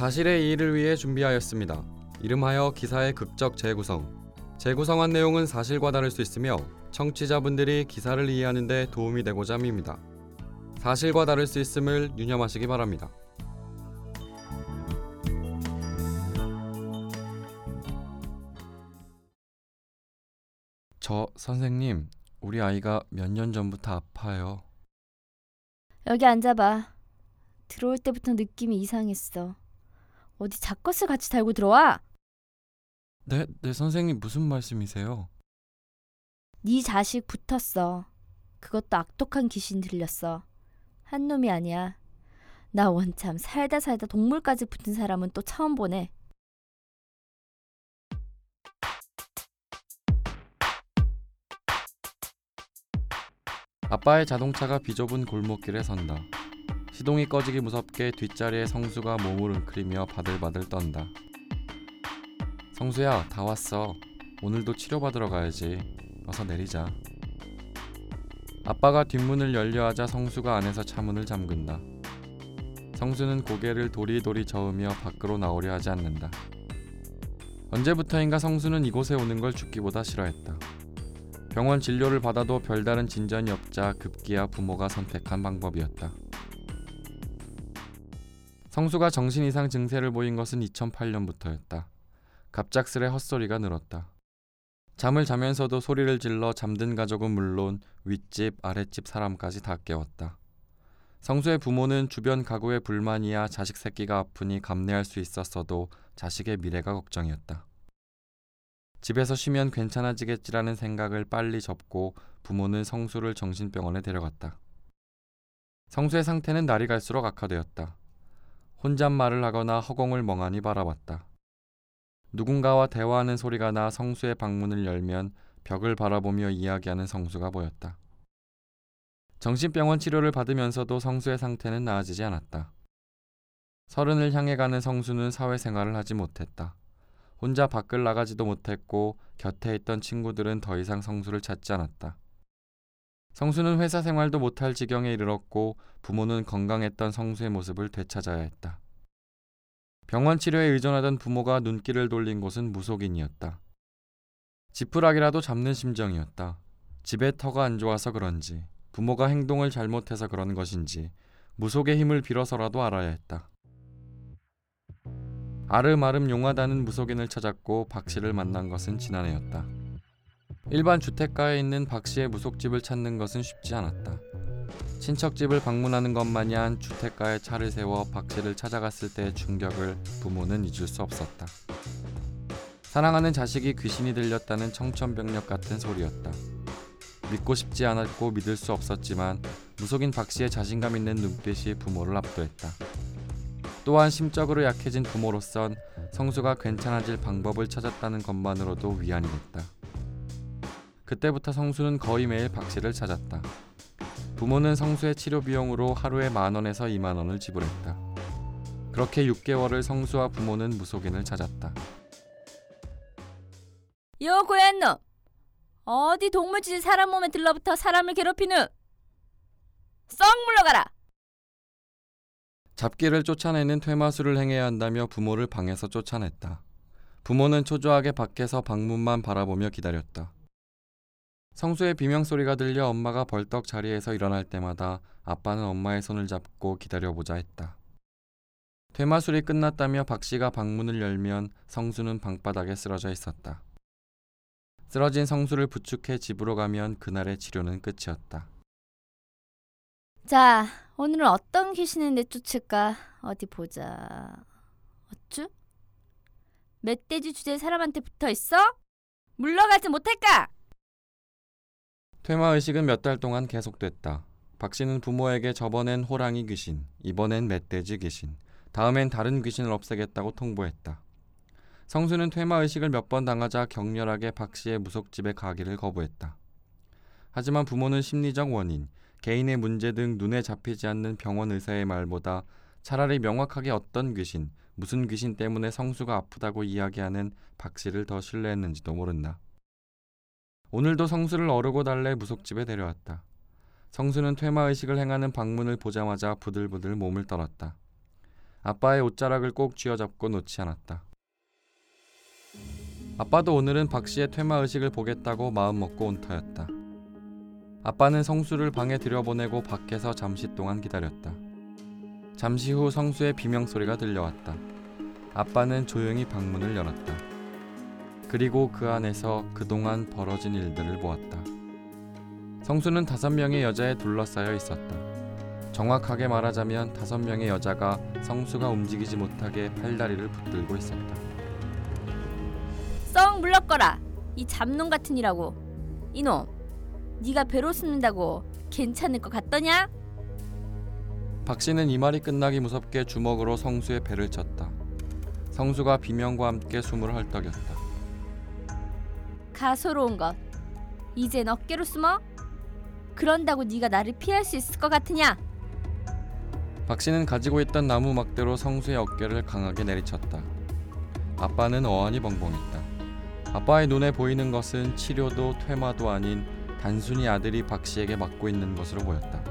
사실의 이의를 위해 준비하였습니다. 이름하여 기사의 극적 재구성. 재구성한 내용은 사실과 다를 수 있으며 청취자분들이 기사를 이해하는 데 도움이 되고자 합니다. 사실과 다를 수 있음을 유념하시기 바랍니다. 저 선생님, 우리 아이가 몇 년 전부터 아파요. 여기 앉아봐. 들어올 때부터 느낌이 이상했어. 어디 잡것을 같이 달고 들어와? 네, 네 선생님 무슨 말씀이세요? 네 자식 붙었어. 그것도 악독한 귀신 들렸어. 한 놈이 아니야. 나 원참 살다 살다 동물까지 붙은 사람은 또 처음 보네. 아빠의 자동차가 비좁은 골목길에 선다. 시동이 꺼지기 무섭게 뒷자리에 성수가 몸을 웅크리며 바들바들 떤다. 성수야, 다 왔어. 오늘도 치료받으러 가야지. 어서 내리자. 아빠가 뒷문을 열려 하자 성수가 안에서 차문을 잠근다. 성수는 고개를 도리도리 저으며 밖으로 나오려 하지 않는다. 언제부터인가 성수는 이곳에 오는 걸 죽기보다 싫어했다. 병원 진료를 받아도 별다른 진전이 없자 급기야 부모가 선택한 방법이었다. 성수가 정신 이상 증세를 보인 것은 2008년부터였다. 갑작스레 헛소리가 늘었다. 잠을 자면서도 소리를 질러 잠든 가족은 물론 윗집, 아랫집 사람까지 다 깨웠다. 성수의 부모는 주변 가구의 불만이야 자식 새끼가 아프니 감내할 수 있었어도 자식의 미래가 걱정이었다. 집에서 쉬면 괜찮아지겠지라는 생각을 빨리 접고 부모는 성수를 정신병원에 데려갔다. 성수의 상태는 날이 갈수록 악화되었다. 혼잣말을 하거나 허공을 멍하니 바라봤다. 누군가와 대화하는 소리가 나 성수의 방문을 열면 벽을 바라보며 이야기하는 성수가 보였다. 정신병원 치료를 받으면서도 성수의 상태는 나아지지 않았다. 서른을 향해 가는 성수는 사회생활을 하지 못했다. 혼자 밖을 나가지도 못했고 곁에 있던 친구들은 더 이상 성수를 찾지 않았다. 성수는 회사 생활도 못할 지경에 이르렀고 부모는 건강했던 성수의 모습을 되찾아야 했다. 병원 치료에 의존하던 부모가 눈길을 돌린 곳은 무속인이었다. 지푸라기라도 잡는 심정이었다. 집에 터가 안 좋아서 그런지 부모가 행동을 잘못해서 그런 것인지 무속의 힘을 빌어서라도 알아야 했다. 아름아름 용하다는 무속인을 찾았고 박 씨를 만난 것은 지난해였다. 일반 주택가에 있는 박 씨의 무속집을 찾는 것은 쉽지 않았다. 친척집을 방문하는 것 마냥 주택가에 차를 세워 박 씨를 찾아갔을 때의 충격을 부모는 잊을 수 없었다. 사랑하는 자식이 귀신이 들렸다는 청천벽력 같은 소리였다. 믿고 싶지 않았고 믿을 수 없었지만 무속인 박 씨의 자신감 있는 눈빛이 부모를 압도했다. 또한 심적으로 약해진 부모로선 성수가 괜찮아질 방법을 찾았다는 것만으로도 위안이 됐다. 그때부터 성수는 거의 매일 박 씨를 찾았다. 부모는 성수의 치료 비용으로 하루에 만 원에서 2만 원을 지불했다. 그렇게 6개월을 성수와 부모는 무속인을 찾았다. 요 고얀 놈! 어디 동물짓이 사람 몸에 들러붙어 사람을 괴롭히는? 썩 물러가라! 잡기를 쫓아내는 퇴마술을 행해야 한다며 부모를 방에서 쫓아냈다. 부모는 초조하게 밖에서 방문만 바라보며 기다렸다. 성수의 비명 소리가 들려 엄마가 벌떡 자리에서 일어날 때마다 아빠는 엄마의 손을 잡고 기다려보자 했다. 퇴마술이 끝났다며 박 씨가 방문을 열면 성수는 방바닥에 쓰러져 있었다. 쓰러진 성수를 부축해 집으로 가면 그날의 치료는 끝이었다. 자, 오늘은 어떤 귀신을 내쫓을까? 어디 보자. 어쭈? 멧돼지 주제 사람한테 붙어 있어? 물러가지 못할까? 퇴마 의식은 몇 달 동안 계속됐다. 박 씨는 부모에게 저번엔 호랑이 귀신, 이번엔 멧돼지 귀신, 다음엔 다른 귀신을 없애겠다고 통보했다. 성수는 퇴마 의식을 몇 번 당하자 격렬하게 박 씨의 무속집에 가기를 거부했다. 하지만 부모는 심리적 원인, 개인의 문제 등 눈에 잡히지 않는 병원 의사의 말보다 차라리 명확하게 어떤 귀신, 무슨 귀신 때문에 성수가 아프다고 이야기하는 박 씨를 더 신뢰했는지도 모른다. 오늘도 성수를 어르고 달래 무속집에 데려왔다. 성수는 퇴마 의식을 행하는 방문을 보자마자 부들부들 몸을 떨었다. 아빠의 옷자락을 꼭 쥐어잡고 놓지 않았다. 아빠도 오늘은 박 씨의 퇴마 의식을 보겠다고 마음먹고 온 터였다. 아빠는 성수를 방에 들여보내고 밖에서 잠시 동안 기다렸다. 잠시 후 성수의 비명 소리가 들려왔다. 아빠는 조용히 방문을 열었다. 그리고 그 안에서 그동안 벌어진 일들을 보았다. 성수는 다섯 명의 여자에 둘러싸여 있었다. 정확하게 말하자면 다섯 명의 여자가 성수가 움직이지 못하게 팔다리를 붙들고 있었다. 썩 물러거라. 이 잡놈 같은 이라고. 이놈, 네가 배로 숨는다고 괜찮을 것 같더냐? 박 씨는 이 말이 끝나기 무섭게 주먹으로 성수의 배를 쳤다. 성수가 비명과 함께 숨을 헐떡였다. 가소로운 것. 이젠 어깨로 숨어? 그런다고 네가 나를 피할 수 있을 것 같으냐? 박 씨는 가지고 있던 나무 막대로 성수의 어깨를 강하게 내리쳤다. 아빠는 어안이 벙벙했다. 아빠의 눈에 보이는 것은 치료도 퇴마도 아닌 단순히 아들이 박 씨에게 맡고 있는 것으로 보였다.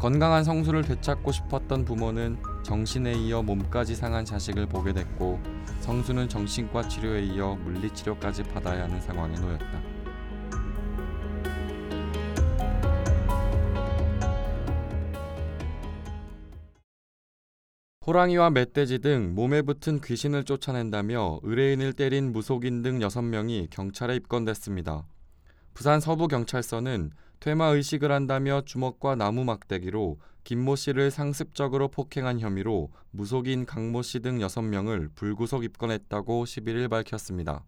건강한 성수를 되찾고 싶었던 부모는 정신에 이어 몸까지 상한 자식을 보게 됐고 성수는 정신과 치료에 이어 물리치료까지 받아야 하는 상황에 놓였다. 호랑이와 멧돼지 등 몸에 붙은 귀신을 쫓아낸다며 의뢰인을 때린 무속인 등 6명이 경찰에 입건됐습니다. 부산 서부경찰서는 퇴마 의식을 한다며 주먹과 나무 막대기로 김모 씨를 상습적으로 폭행한 혐의로 무속인 강모 씨 등 6명을 불구속 입건했다고 11일 밝혔습니다.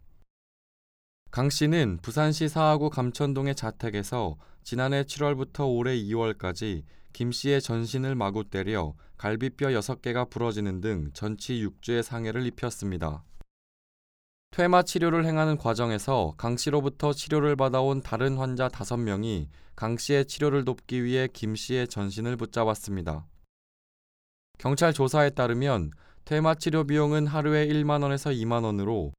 강 씨는 부산시 사하구 감천동의 자택에서 지난해 7월부터 올해 2월까지 김 씨의 전신을 마구 때려 갈비뼈 6개가 부러지는 등 전치 6주의 상해를 입혔습니다. 퇴마 치료를 행하는 과정에서 강 씨로부터 치료를 받아온 다른 환자 5명이 강 씨의 치료를 돕기 위해 김 씨의 전신을 붙잡았습니다. 경찰 조사에 따르면 퇴마 치료 비용은 하루에 1만 원에서 2만 원으로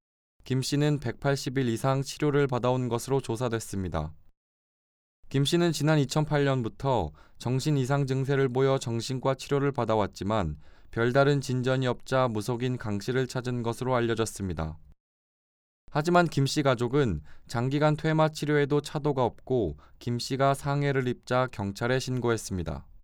김 씨는 180일 이상 치료를 받아온 것으로 조사됐습니다. 김 씨는 지난 2008년부터 정신 이상 증세를 보여 정신과 치료를 받아왔지만 별다른 진전이 없자 무속인 강 씨를 찾은 것으로 알려졌습니다. 하지만 김 씨 가족은 장기간 퇴마 치료에도 차도가 없고 김 씨가 상해를 입자 경찰에 신고했습니다.